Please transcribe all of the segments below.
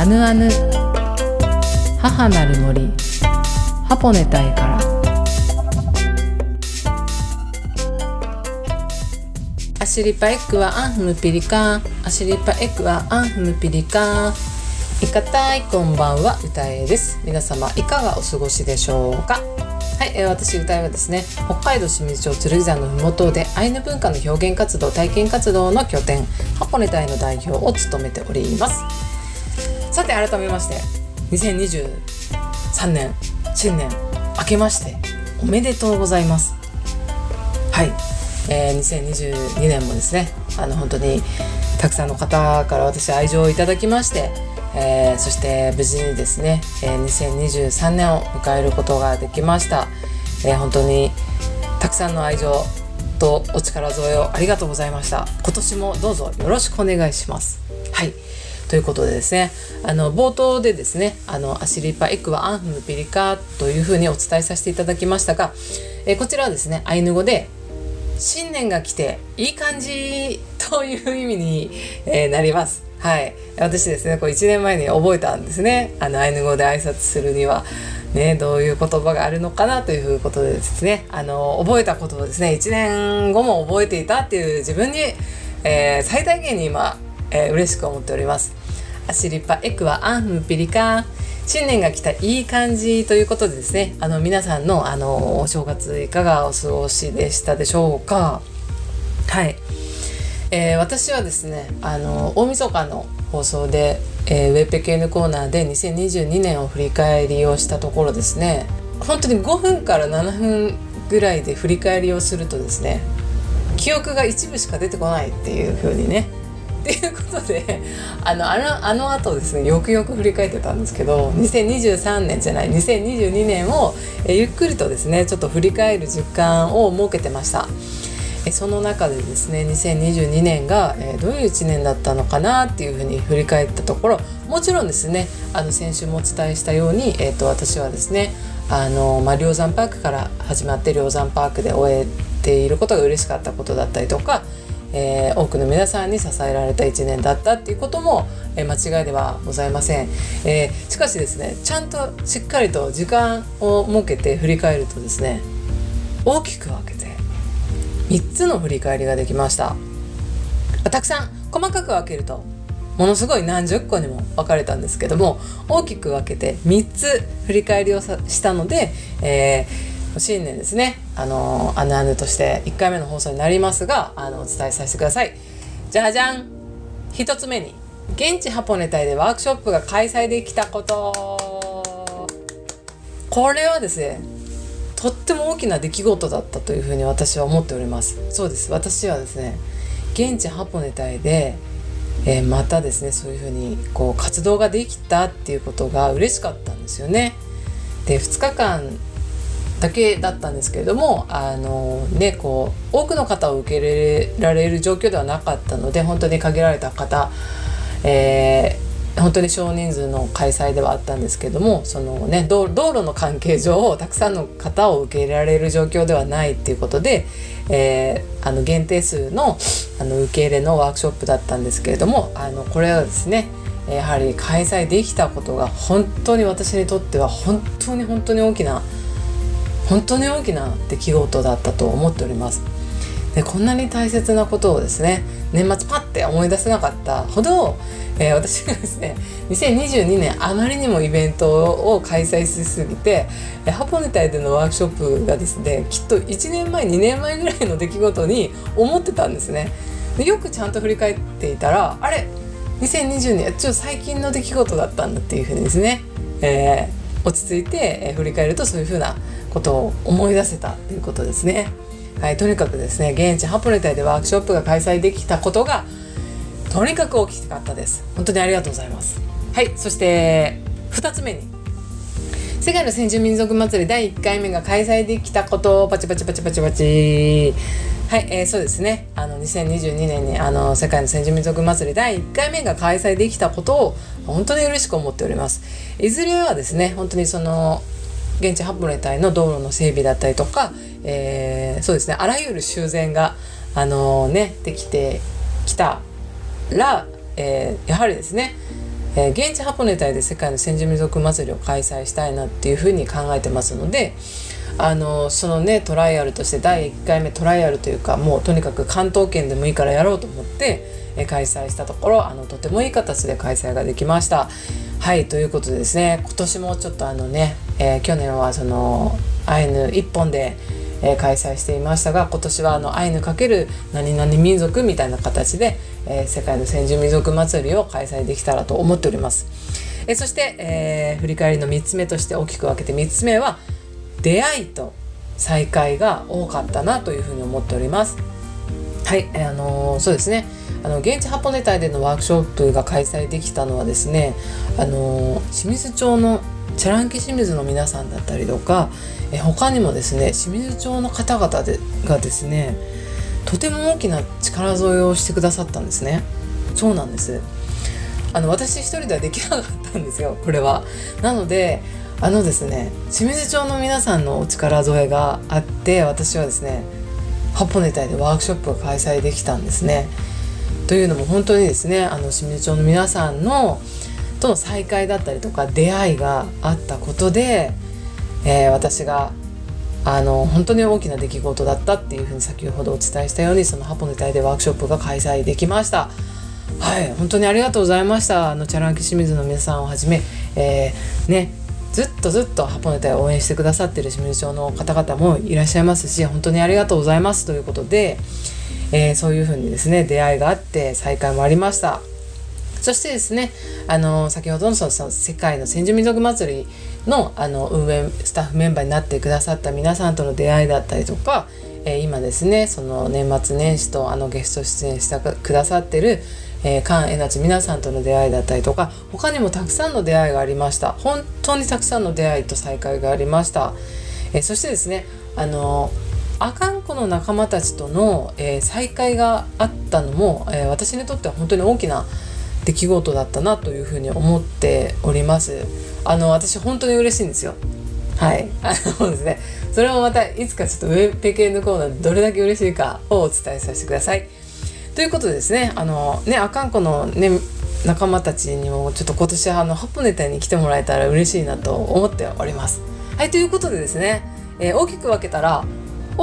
アヌアヌ。母なる森。ハポネタイから。アシリパエクはアンフムピリカアシリパエクはアンフムピリカいかたいこんばんは。歌えです。皆様いかがお過ごしでしょうか？はい、えー、私歌いはですね北海道清水町剣山の麓でアイヌ文化の表現活動体験活動の拠点箱根隊の代表を務めております。さて改めまして2023年新年明けましておめでとうございます。はい、えー、2022年もですねあの本当にたくさんの方から私愛情をいただきましてえー、そして無事にですね、えー、2023年を迎えることができました、えー、本当にたくさんの愛情とお力添えをありがとうございました。今年もどうぞよろしくお願いします。はい。ということでですねあの冒頭でですねあのアシリパエクワアンフムピリカというふうにお伝えさせていただきましたが、えこちらはですねアイヌ語で新年が来ていい感じという意味に、えなります。はい。私ですねこれ1年前に覚えたんですね。あのアイヌ語で挨拶するにはねどういう言葉があるのかなということでですねあの覚えたことをですね1年後も覚えていたっていう自分に、えー、最大限に今、えー、嬉しく思っております。アシリパエクはアンフピリカ新年が来たいい感じということでですねあの皆さんのあのお正月いかがお過ごしでしたでしょうか？はい。えー、私はですねあの大晦日の放送で、えー、ウェペケーヌコーナーで2022年を振り返りをしたところですね。本当に5分から7分ぐらいで振り返りをするとですね記憶が一部しか出てこないっていう風にねっていうことであのあのあの後ですねよくよく振り返ってたんですけど2023年じゃない2022年を、えゆっくりとですねちょっと振り返る時間を設けてました。えその中でですね2022年が、えどういう1年だったのかなっていうふうに振り返ったところもちろんですねあの先週もお伝えしたように、えーと、私はですねあの、まあ、梁山パークから始まって梁山パークで終えていることが嬉しかったことだったりとか、えー、多くの皆さんに支えられた1年だったっていうことも、えー、間違いではございません、えー、しかしですねちゃんとしっかりと時間を設けて振り返るとですね大きく分けて3つの振り返りができました。たくさん細かく分けるとものすごい何十個にも分かれたんですけども大きく分けて3つ振り返りをしたので、えー、新年ですね。あのあぬあぬとして1回目の放送になりますがあのお伝えさせてください。じゃじゃん。1つ目に現地ハポネタイでワークショップが開催できたこと。これはですねとっても大きな出来事だったというふうに私は思っております。そうです。私はですね現地ハポネタイで、えー、またですねそういうふうにこう活動ができたっていうことが嬉しかったんですよね。で2日間だけだったんですけれどもあのねこう多くの方を受け入れられる状況ではなかったので本当に限られた方、えー本当に少人数の開催ではあったんですけどもその、ね、道路の関係上たくさんの方を受け入れられる状況ではないっていうことで、えー、あの限定数のあの受け入れのワークショップだったんですけれどもあのこれはですねやはり開催できたことが本当に私にとっては本当に本当に大きな本当に大きな出来事だったと思っております。でこんなに大切なことをですね年末パッて思い出せなかったほどえー、私がですね2022年あまりにもイベントを開催しすぎてハポネタイでのワークショップがですねきっと1年前2年前ぐらいの出来事に思ってたんですね。でよくちゃんと振り返っていたらあれ2020年ちょっと最近の出来事だったんだっていうふうにですね、えー、落ち着いて、え、振り返るとそういうふうなことを思い出せたということですね。はい、とにかくですね現地ハポネタイでワークショップが開催できたことがとにかく大きかったです。本当にありがとうございます。はいそして2つ目に世界の先住民族祭り第1回目が開催できたことパチパチパチパチパチ。はい、えー、そうですね。あの2022年にあの世界の先住民族祭り第1回目が開催できたことを本当に嬉しく思っております。いずれはですね本当にその現地ハプレ隊の道路の整備だったりとか、えー、そうですねあらゆる修繕があのねできてきたら、えー、やはりですねえー、現地ハポネ隊で世界の先住民族祭りを開催したいなっていうふうに考えてますのであのそのねトライアルとして第1回目トライアルというかもうとにかく関東圏でもいいからやろうと思って、え、開催したところあのとてもいい形で開催ができました。はいということでですね今年もちょっとあのね、えー、去年はそのアイヌ1本でえー、開催していましたが今年はあのアイヌ×何々民族みたいな形で、えー、世界の先住民族祭りを開催できたらと思っております。え、そして、え振り返りの3つ目として大きく分けて3つ目は出会いと再会が多かったなというふうに思っております。はい、えあのそうですねあの現地ハポネ隊でのワークショップが開催できたのはですねあの清水町のチャランキ清水の皆さんだったりとかえ他にもですね清水町の方々でがですねとても大きな力添えをしてくださったんですね。そうなんです。あの私一人ではできなかったんですよこれは。なのであのですね清水町の皆さんのお力添えがあって私はですねハポネタでワークショップが開催できたんですね。というのも本当にですねあの清水町の皆さんのとの再会だったりとか出会いがあったことでえー、私があの本当に大きな出来事だったっていうふうに先ほどお伝えしたようにそのハポネ隊でワークショップが開催できました。はい本当にありがとうございました。あのチャランキ清水の皆さんをはじめ、えー、ねずっとずっとハポネ隊を応援してくださってる清水町の方々もいらっしゃいますし本当にありがとうございますということで、えー、そういうふうにですね出会いがあって再会もありました。そしてですねあの先ほどのその世界の先住民族祭りのあの運営スタッフメンバーになってくださった皆さんとの出会いだったりとか、えー、今ですねその年末年始とあのゲスト出演してくださってるえー、菅江夏皆さんとの出会いだったりとか他にもたくさんの出会いがありました。本当にたくさんの出会いと再会がありました、えー、そしてですねあのあかんこの仲間たちとの、えー、再会があったのも、え私にとっては本当に大きな出来事だったなというふうに思っております。あの私本当に嬉しいんですよ。はい。あのですね。それもまたいつかちょっとウェペケのコーナーでどれだけ嬉しいかをお伝えさせてください。ということでですねあのねあかんこのね仲間たちにもちょっと今年あのハポネタに来てもらえたら嬉しいなと思っております。はいということでですね、えー、大きく分けたら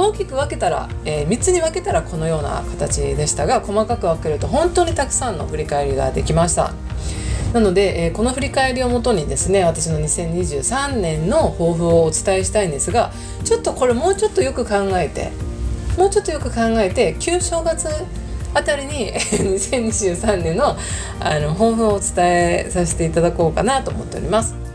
大きく分けたら、えー、3つに分けたらこのような形でしたが細かく分けると本当にたくさんの振り返りができましたなので、えー、この振り返りをもとにですね私の2023年の抱負をお伝えしたいんですがちょっとこれもうちょっとよく考えてもうちょっとよく考えて旧正月あたりに2023年のあの抱負をお伝えさせていただこうかなと思っております。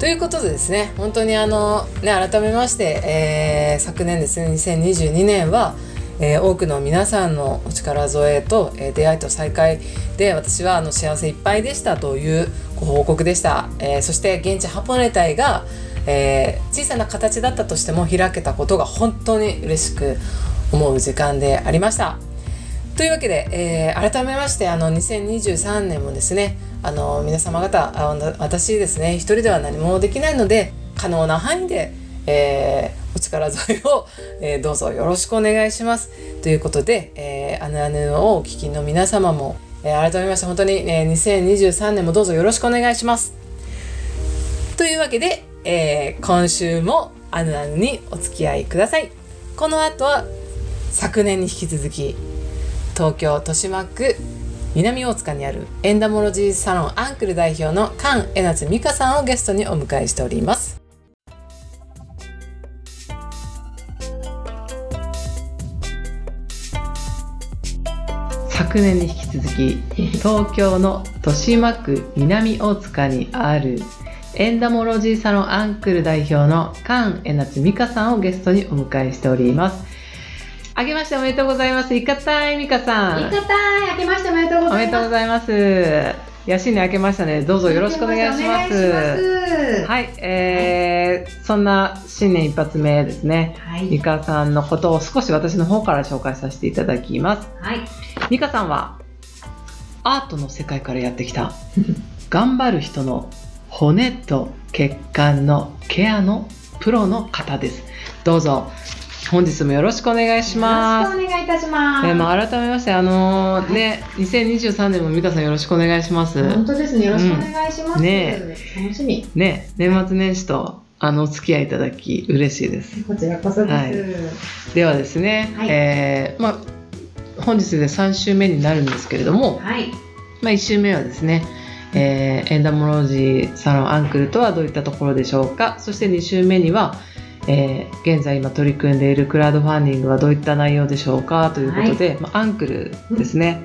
ということでですね本当にあのね改めまして、えー、昨年ですね2022年は、えー、多くの皆さんのお力添えと、えー、出会いと再会で私はあの幸せいっぱいでしたというご報告でした、えー、そして現地ハポネ隊が、えー、小さな形だったとしても開けたことが本当に嬉しく思う時間でありました。というわけで、えー、改めましてあの2023年もですねあの皆様方私ですね一人では何もできないので可能な範囲で、えー、お力添えを、えー、どうぞよろしくお願いします。ということで、えー、あぬあぬをお聞きの皆様も、えー、改めまして本当に、えー、2023年もどうぞよろしくお願いします。というわけで、えー、今週もあぬあぬにお付き合いください。この後は昨年に引き続き東京豊島区南大塚にあるエンダモロジーサロンアンクル代表の菅江夏美香さんをゲストにお迎えしております。昨年に引き続き東京の豊島区南大塚にあるエンダモロジーサロンアンクル代表の菅江夏美香さんをゲストにお迎えしております。あけましておめでとうございます。いかたいみかさん。いかたい、あけましておめでとうございます。おめでとうございます。やしにあけましたね。どうぞよろしくお願いします。ますはい、えー、はい、そんな新年一発目ですね。はい。みかさんのことを少し私の方から紹介させていただきます。はい。みかさんは、アートの世界からやってきた、頑張る人の骨と血管のケアのプロの方です。どうぞ本日もよろしくお願いします。よろしくお願いいたします。えーまあ、改めまして、あのーね、2023年も美香さんよろしくお願いします。本当ですね。よろしくお願いします。うんね楽しみ。ね、年末年始と、あの、お付き合いいただき、嬉しいです。こちらこそです。はいではですね、はいえーまあ、本日で3週目になるんですけれども、はい。まあ、1週目はですね、えーエンダモロジーサロンアンクルとはどういったところでしょうかそして2週目には、えー現在今取り組んでいるクラウドファンディングはどういった内容でしょうかということで、まあ、アンクルですね、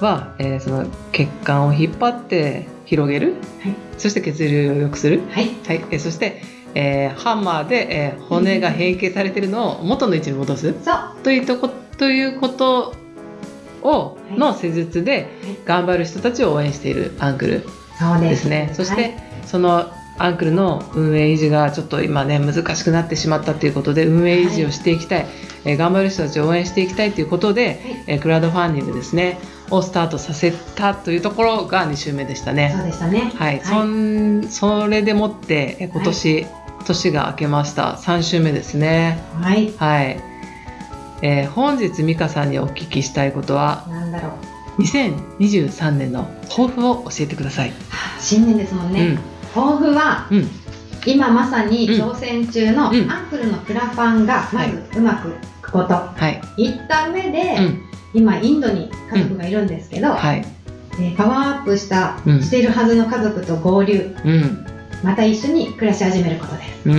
は、えーその血管を引っ張って広げる、はい。そして血流を良くする、はい。はい。えーそして、えーハンマーで、えー骨が変形されているのを元の位置に戻す。というとこということをはい。の施術で頑張る人たちを応援しているアンクルです。ね。そして、はい。そのアンクルの運営維持がちょっと今ね難しくなってしまったということで運営維持をしていきたい、えー頑張る人たちを応援していきたいということで、えークラウドファンディングですねをスタートさせたというところが2週目でしたね。そうでしたね。はい、そんそれでもってえー今年、年が明けました3週目ですね。はい。はい。えー本日美香さんにお聞きしたいことはなんだろう。2023年の抱負を教えてください。新年ですもんね。抱負は、うん、うん、今まさに挑戦中のアうん。ンクルのクラファンがまずうまくいくこと。はい、言った上で、うん、今インドに家族がいるんですけど、はい、えーパワーアップした、うん。しているはずの家族と合流。うん、また一緒に暮らし始めることで。すうー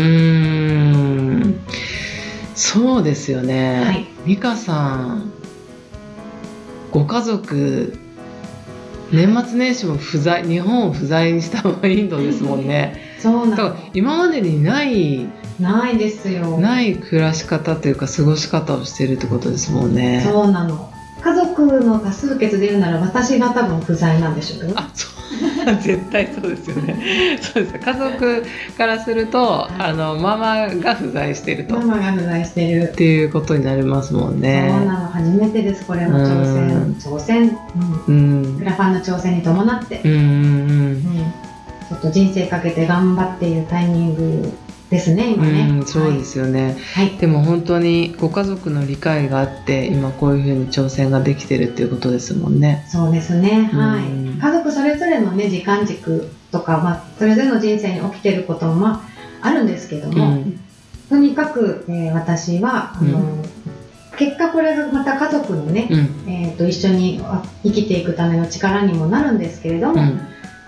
ん、そうですよね。はい。美香さん、ご家族。年末年始も不在日本を不在にしたままインドですもんね。そうなのだから今までにないないですよない暮らし方というか過ごし方をしてるってことですもんね。そうなの家族の多数決で言うなら私が多分不在なんでしょうあ、そう。絶対そうですよね。そうです。家族からすると、あのママが不在していると。ママが不在してるっていうことになりますもんね。そうなの初めてですこれも挑うん戦挑戦、うんうん。クラファンの挑戦に伴って、うんうんうんちょっと人生かけて頑張っているタイミングですねうん。今ね、うん、そうですよね。はい、でも本当にご家族の理解があって、今こういうふうに挑戦ができてるっていうことですもんね。そうですね、はいうん家族それぞれのね時間軸とか、まあ、それぞれの人生に起きてることも、まあ、あるんですけども、うん。とにかく、えー私はあの、う結果これがまた家族のね、うん。えー、と一緒にあ生きていくための力にもなるんですけれども、うん。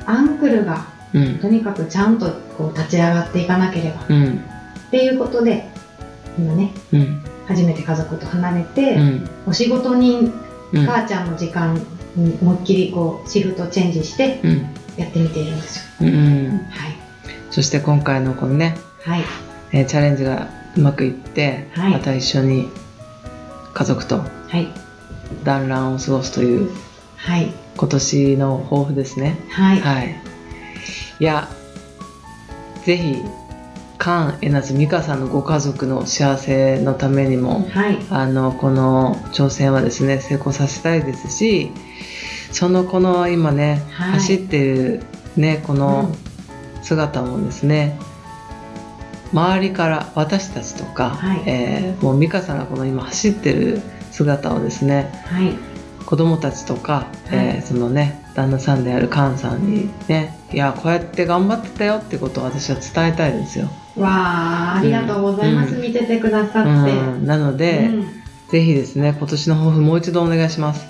アンクルがうん。とにかくちゃんとこう立ち上がっていかなければうん。っていうことで今ねうん。初めて家族と離れて、うん。お仕事にうん。母ちゃんの時間に思いっきりこうシフトチェンジしてうん。やってみているんですよ。そして今回のこのね、はい、えーチャレンジがうまくいって、はいまた一緒に家族とはい、団らんを過ごすというはい、今年の抱負ですね。はい、はい。いや、ぜひ、カン・エナズ・ミカさんのご家族の幸せのためにも、はい、あの、この挑戦はですね、成功させたいですし、そのこの今ね、はい。走ってるね、このうん。姿もですね、周りから私たちとか、はい。えーもう美香さんがこの今走ってる姿をですねはい、子供たちとか、はい。えーそのね旦那さんであるカンさんにねいやこうやって頑張ってたよってことを私は伝えたいですよ、わあ、ありがとうございます。うん。見ててくださうって。ん、なので、うん。ぜひですね今年の抱負もう一度お願いします。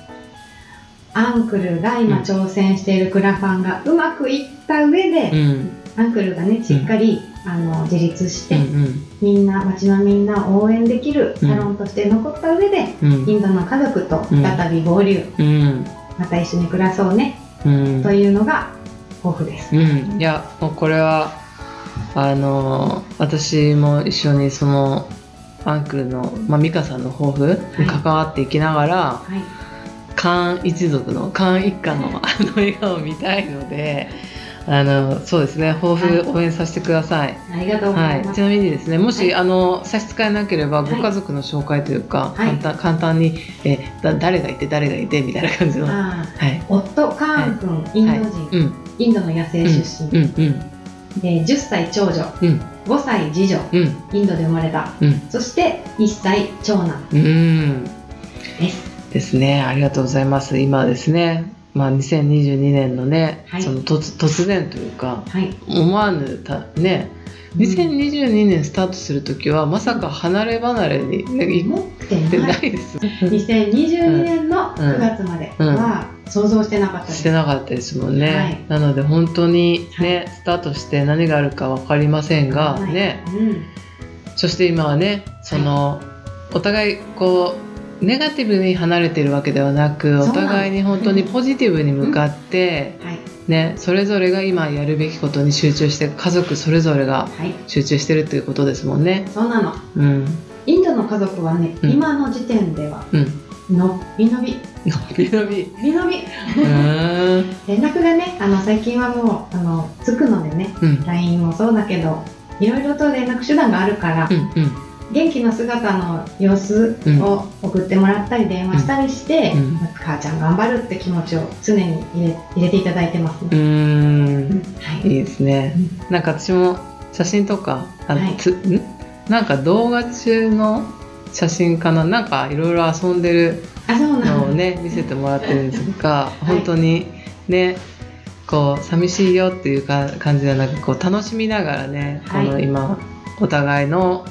アンクルが今挑戦しているクラファンがうまくいった上で、うん。アンクルがね、しっかり、あの自立して、うんみんな、町のみんなを応援できるサロンとして残った上で、うん。インドの家族と再び合流、うん。また一緒に暮らそうね、うん。というのが抱負です。うん、いやもうこれはあの私も一緒にそのアンクルの、まあ、美香さんの抱負に関わっていきながら、はい。カーン一族のカーン一家のあの笑顔を見たいのであのそうですね抱はい。負応援させてください。ありがとうござはいい、ます。ちなみにですねもし、はい。あの差し支えなければはい。ご家族の紹介というか、はい。簡単簡単にえだ誰がいて誰がいてみたいな感じの、はい、夫、カーン君、インド人、うんインドの野生出身。うんで10歳長女。うん。5歳次女。うん。インドで生まれた。うん。そして1歳長男。うん。です。ですね。ありがとうございます。今ですねまあ2022年のね、はい。その突突然というかはい。思わぬたね2022年スタートする時はまさか離れ離れにね行持ってってなないいです。2022年の9月までは想像してなかったです、してなかったですもんね、はい。なので本当にね、スタートして何があるか分かりませんが、はい。ね。うん。そして今はねその、お互いこうネガティブに離れてるわけではなくお互いに本当にポジティブに向かって、はいね、それぞれが今やるべきことに集中して家族それぞれがはい集中してるっていうことですもんね。そうなのうんインドの家族はね、うん今の時点ではうん、のびのび伸び伸び。びのびうーん。連絡がねあの最近はもうあのつくのでねうん。LINE もそうだけどいろいろと連絡手段があるから、うん。うん。元気な姿の様子を送ってもらったり電話したりして、うん。母ちゃん頑張るって気持ちを常に入れ入れていただいてますね、ん。はい。いいですね。なんか私も写真とか、あのはいつん？なんか動画中の写真かな？なんかいろいろ遊んでるののをね見せてもらってるんですが、い。本当にねこう寂しいよっていうか感じではなくこう楽しみながらね、はい。この今お互いの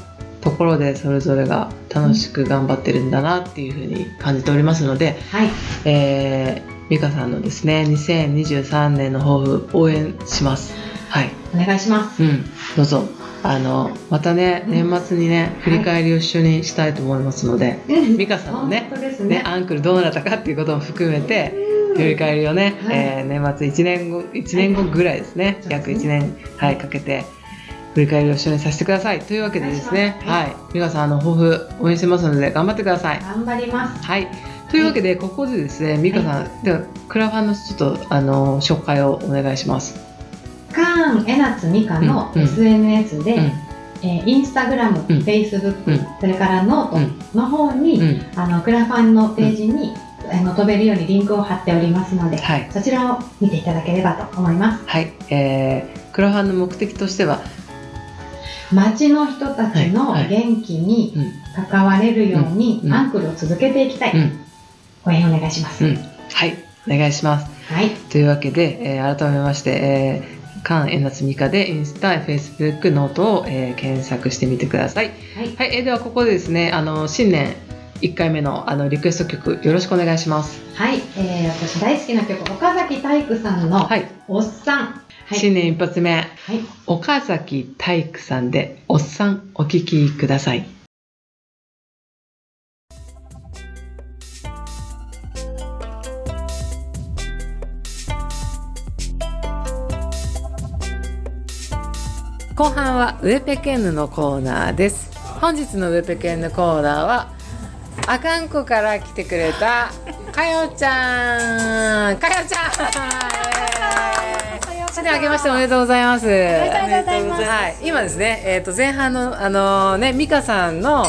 ところでそれぞれが楽しく頑張ってるんだなっていうふうに感じておりますので、はい。えー、美香さんのですね2023年の抱負応援します。はい。お願いします。うん、どうぞ。あの、またね、うん。年末にね、振り返りを一緒にしたいと思いますので、美香さんのねね、ねアンクルどうなったかっていうことも含めて、振り返りをね、はい。えー年末1年後、1年後ぐらいですね、そうですね。約1年、はい、かけて、振り返りを一緒にさせてください。というわけでですね、はいい、美香さん、あの、抱負応援してますので、頑張ってください。頑張ります。はい。というわけで、ここでですね、美香さん、では、クラファンのちょっと、あの、紹介をお願いします。カンエナツミカのうんうん。SNS で、うん、えーインスタグラム、うん。フェイスブック、うん。それからノートの方に、うん、あのクラファンのページに、あの飛べるようにリンクを貼っておりますので、はい。そちらを見ていただければと思います。はい、えー、クラファンの目的としては、街の人たちの元気にうん、関われるように、うんアンクルを続けていきたい、うん、ご縁お願いします、うん、はい、お願いします。はい。というわけで、えー改めまして、えー、カンエナツミカでインスタ、フェイスブック、ノートを、えー検索してみてください。はい。はい、えーではここでですね、あの新年1回目のあのリクエスト曲よろしくお願いします。はい、えー、私大好きな曲岡崎体育さんのはい、「おっさん」はい新年一発目、はい。岡崎体育さんでおっさんお聴きください。後半はウエペケンヌのコーナーです。本日のウエペケンヌコーナーはあかんこから来てくれたかよちゃん。かよちゃん新年明けましておめでとうございます。おめでとうございます。はい、今ですね、えっ、と前半のあのね美香さんの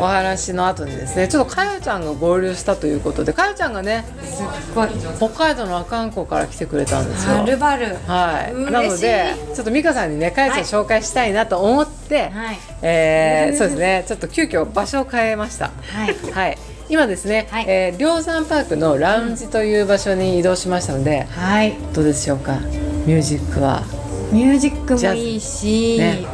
お話の後にですね、ちょっとかよちゃんが合流したということで、かよちゃんがね、すっごい北海道の阿寒湖から来てくれたんですよ。はるばる。はい。なのでちょっと美香さんにねかよちゃん紹介したいなと思って、はい。えーそうですねちょっと急遽場所を変えました。はい。はい、今ですね、はい。えー梁山パークのラウンジという場所に移動しましたので、はい。どうでしょうか？ミュージックは。ミュージックもいいし、ね。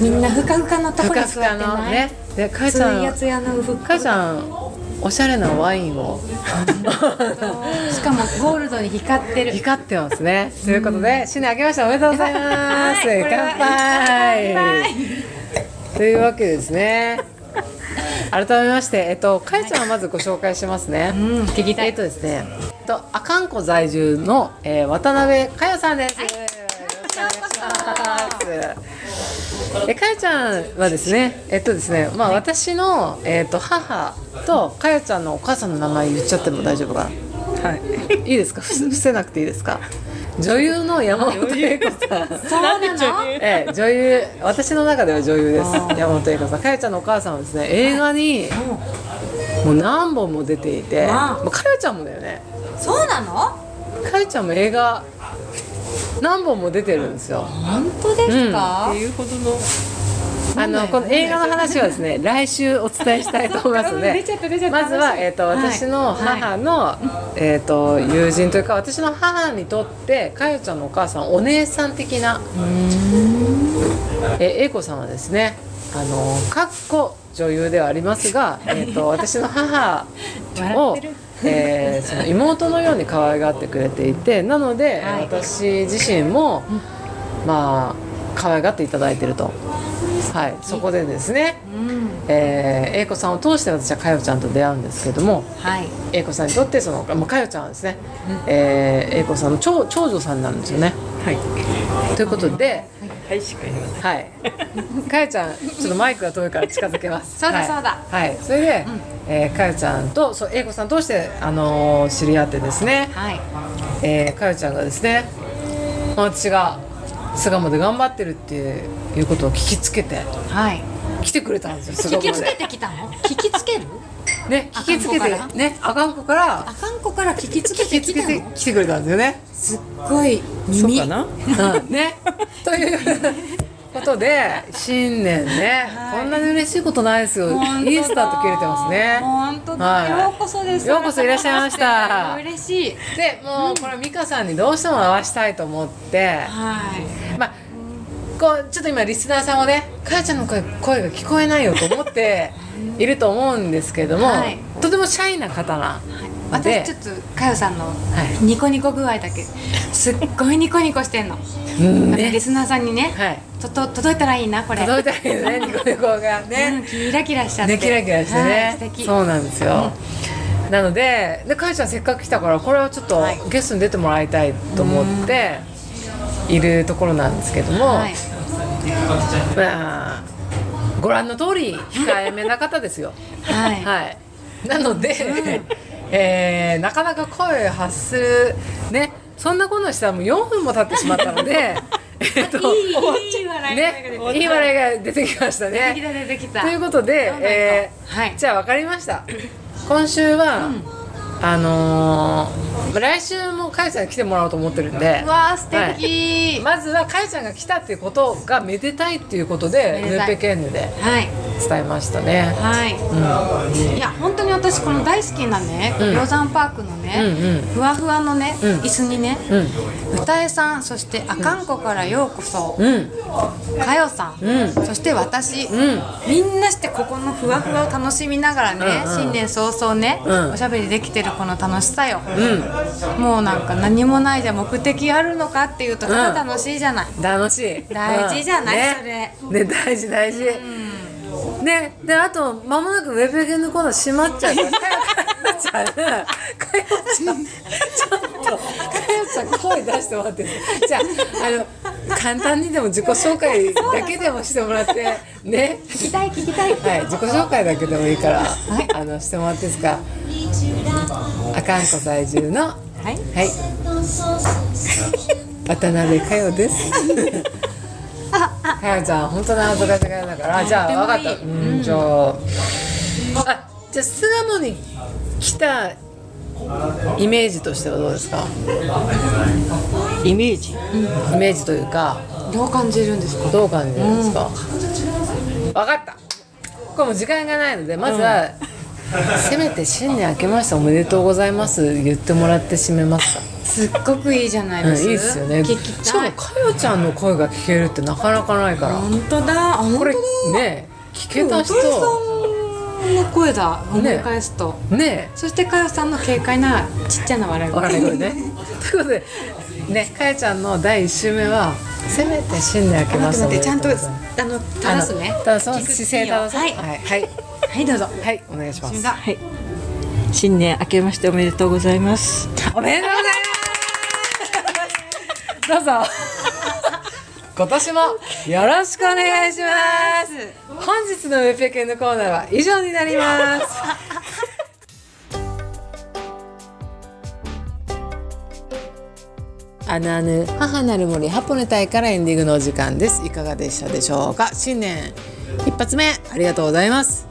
みんなふかふかのとふこに座ってないのね。でかよつちゃんやつやのふかよちゃんおしゃれなワインを。しかもゴールドに光ってる。光ってますね。ということで、新年明けましておめでとうございます。はい乾杯。乾というわけですね。改めまして、えっと、かえちゃんをまずご紹介しますね。うん聞きたい。えっとですね、と、阿寒湖在住の、えー渡辺かよさんです。よろしくお願いします。えかよちゃんはですね、えっとですね、まあ私のえっと母とかよちゃんのお母さんの名前言っちゃっても大丈夫かな？はい。いいですか？ふ伏せなくていいですか？女優の山本英子さん。そうなの？ええ、女優私の中では女優です山本英子さんかよちゃんのお母さんはですね映画にもう何本も出ていてわあかよちゃんもだよねそうなの？かよちゃんも映画何本も出てるんですよ。本当ですか、っていうほどの。あのこの映画の話はですね 来週お伝えしたいと思いますのでまずは、えー、とはい。私の母の、えー、と友人というか私の母にとってかよちゃんのお母さんお姉さん的なえー英子さんはですねあのかっこ女優ではありますが、えー、と私の母をえーその妹のように可愛がってくれていてなので、はい私自身も、まあ可愛がっていただいてると。はい、そこでですね、うんえー、英子さんを通して私はかよちゃんと出会うんですけどもはい英子さんにとってその、まあ、かよちゃんはですね、えー英子さんの長長女さんなんですよね。はい。ということで、はい。しか言いません。はい、かよちゃんちょっとマイクが遠いから近づけます。そうだはいそうだ。はい、それで、えーかよちゃんとそう英子さん通してあのー知り合ってですね、はい。えーかよちゃんがですね私が巣鴨で頑張ってるっていうことを聞きつけてはい。来てくれたんですよ巣聞きつけてきたの？聞きつける？ね聞きつけてねあかんこから？あかんこから聞きつけ聞きつけてきて来てくれたんですよね。すっごい耳。そうかな？うんね。ということで新年ね、はい。こんなに嬉しいことないですよ。本当だ。いいスタート切れてますね。本当だ、はい。ようこそです。ようこそいらっしゃいました。嬉しい。でもうこれ美香さんにどうしても会わしたいと思って、はい。まあこうちょっと今リスナーさんもねかやちゃんの声声が聞こえないよと思って いると思うんですけれども、はい。とてもシャイな方なので、私ちょっとかよさんのい。ニコニコ具合だけすっごいニコニコしてんの、うん。あのリねスナーさんにね、はい。とと届いたらいいなこれ。届いたらいいよねニコニコが。ね。うん、キラキラしちゃって。ねキラキラしてはいね素、敵。そうなんですよ、なのででかやちゃんせっかく来たからこれはちょっとはい。ゲストに出てもらいたいと思っているところなんですけども、はい。まあご覧の通り控えめな方ですよ。はい、はい。なので、えーなかなか声を発するねそんなことしたらもう4分も経ってしまったので えっといいいい笑いが出てきたね。いい笑いが出てきましたね。ということで、えーはい。じゃあ分かりました。今週は、あのー来週もかよちゃんに来てもらおうと思ってるんで。うわー素敵。まずはかよちゃんが来たっていうことがめでたい。っていうことでヌめでたいーペケンヌではい。伝えましたね。はい、いや本当に私この大好きなねうん。鷹山パークのね、うんうん。ふわふわのね、うん。椅子にね、うん。歌えさんそしてあかんこからようこそ、うん。かよさん、うん。そして私、うん。みんなしてここのふわふわを楽しみながらね、うんうん。新年早々ね、うん。おしゃべりできてるこの楽しさよ、うんもうなんか何もないじゃ目的あるのかっていうとただ楽しいじゃない、楽しい。大事じゃないうんそれ。ねね大事大事、ね。であと間もなくウェブゲのコーナー閉まっちゃうから。ちゃんかよちゃんちょっとかよちゃん声出してもらって。じゃああの簡単にでも自己紹介だけでもしてもらってね。聞きたい聞きたい。はい自己紹介だけでもいいから、あのしてもらっていいですか？あかんこ在住のはいはい。渡辺佳代です。佳代ちゃん、本当の恥ずかしがりだから、じゃあ、わかった。うん、じゃあ。あ、じゃあ、巣鴨に来た。イメージとしてはどうですか？イメージ？イメージというか、どう感じるんですか？どう感じるんですか？わかった。これもう時間がないので、まずは。せめて新年明けましておめでとうございます。言ってもらって締めますか。すっごくいいじゃないうん、いです、いですよね。しかもかよちゃんの声が聞けるってなかなかないから。本当だあ本これ当だね聞けた人。の声だ。思い返すと、ね。そしてかよさんの軽快なちっちゃな笑い声。笑い声ね。ということでねかよちゃんの第一週目はせめて新年明けま待してって待ってちゃんとおめでとうございますあの正すねだそ姿勢正すはいはいはいはいどうぞはいお願いします。がはい。新年明けましておめでとうございます。おめでとうございます。どうぞ。今年もよろしくお願いします。本日のウェペケンのコーナーは以上になります。あぬあぬ母なる森ハポネ隊からエンディングのお時間です。いかがでしたでしょうか？新年一発目ありがとうございます。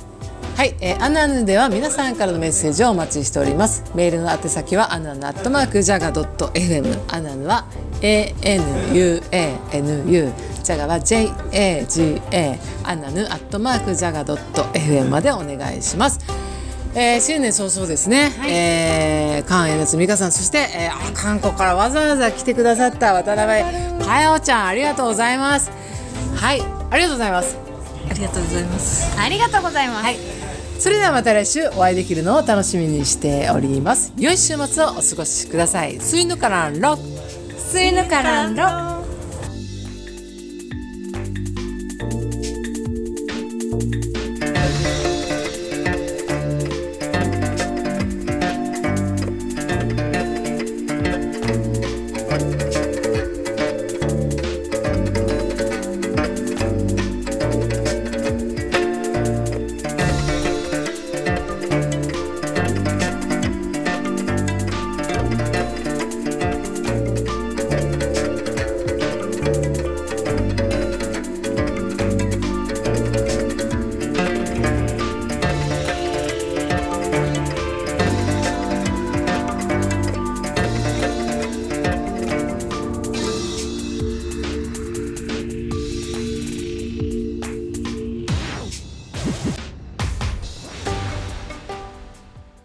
はい、えー、アナヌでは皆さんからのメッセージをお待ちしております。メールの宛先はアナヌアットマークジャガドット FM アナヌは ANUANU ジャガは JAGA アナヌアットマークジャガドット FM までお願いします。えー、新年早々ですね、はい、えー、関江夏美香さんそして、えー、韓国からわざわざ来てくださった渡辺かよちゃんありがとうございます。はいありがとうございます。ありがとうございます。ありがとうございます、はい、それではまた来週お会いできるのを楽しみにしております。良い週末をお過ごしください。スイヌからんろスイヌからんろ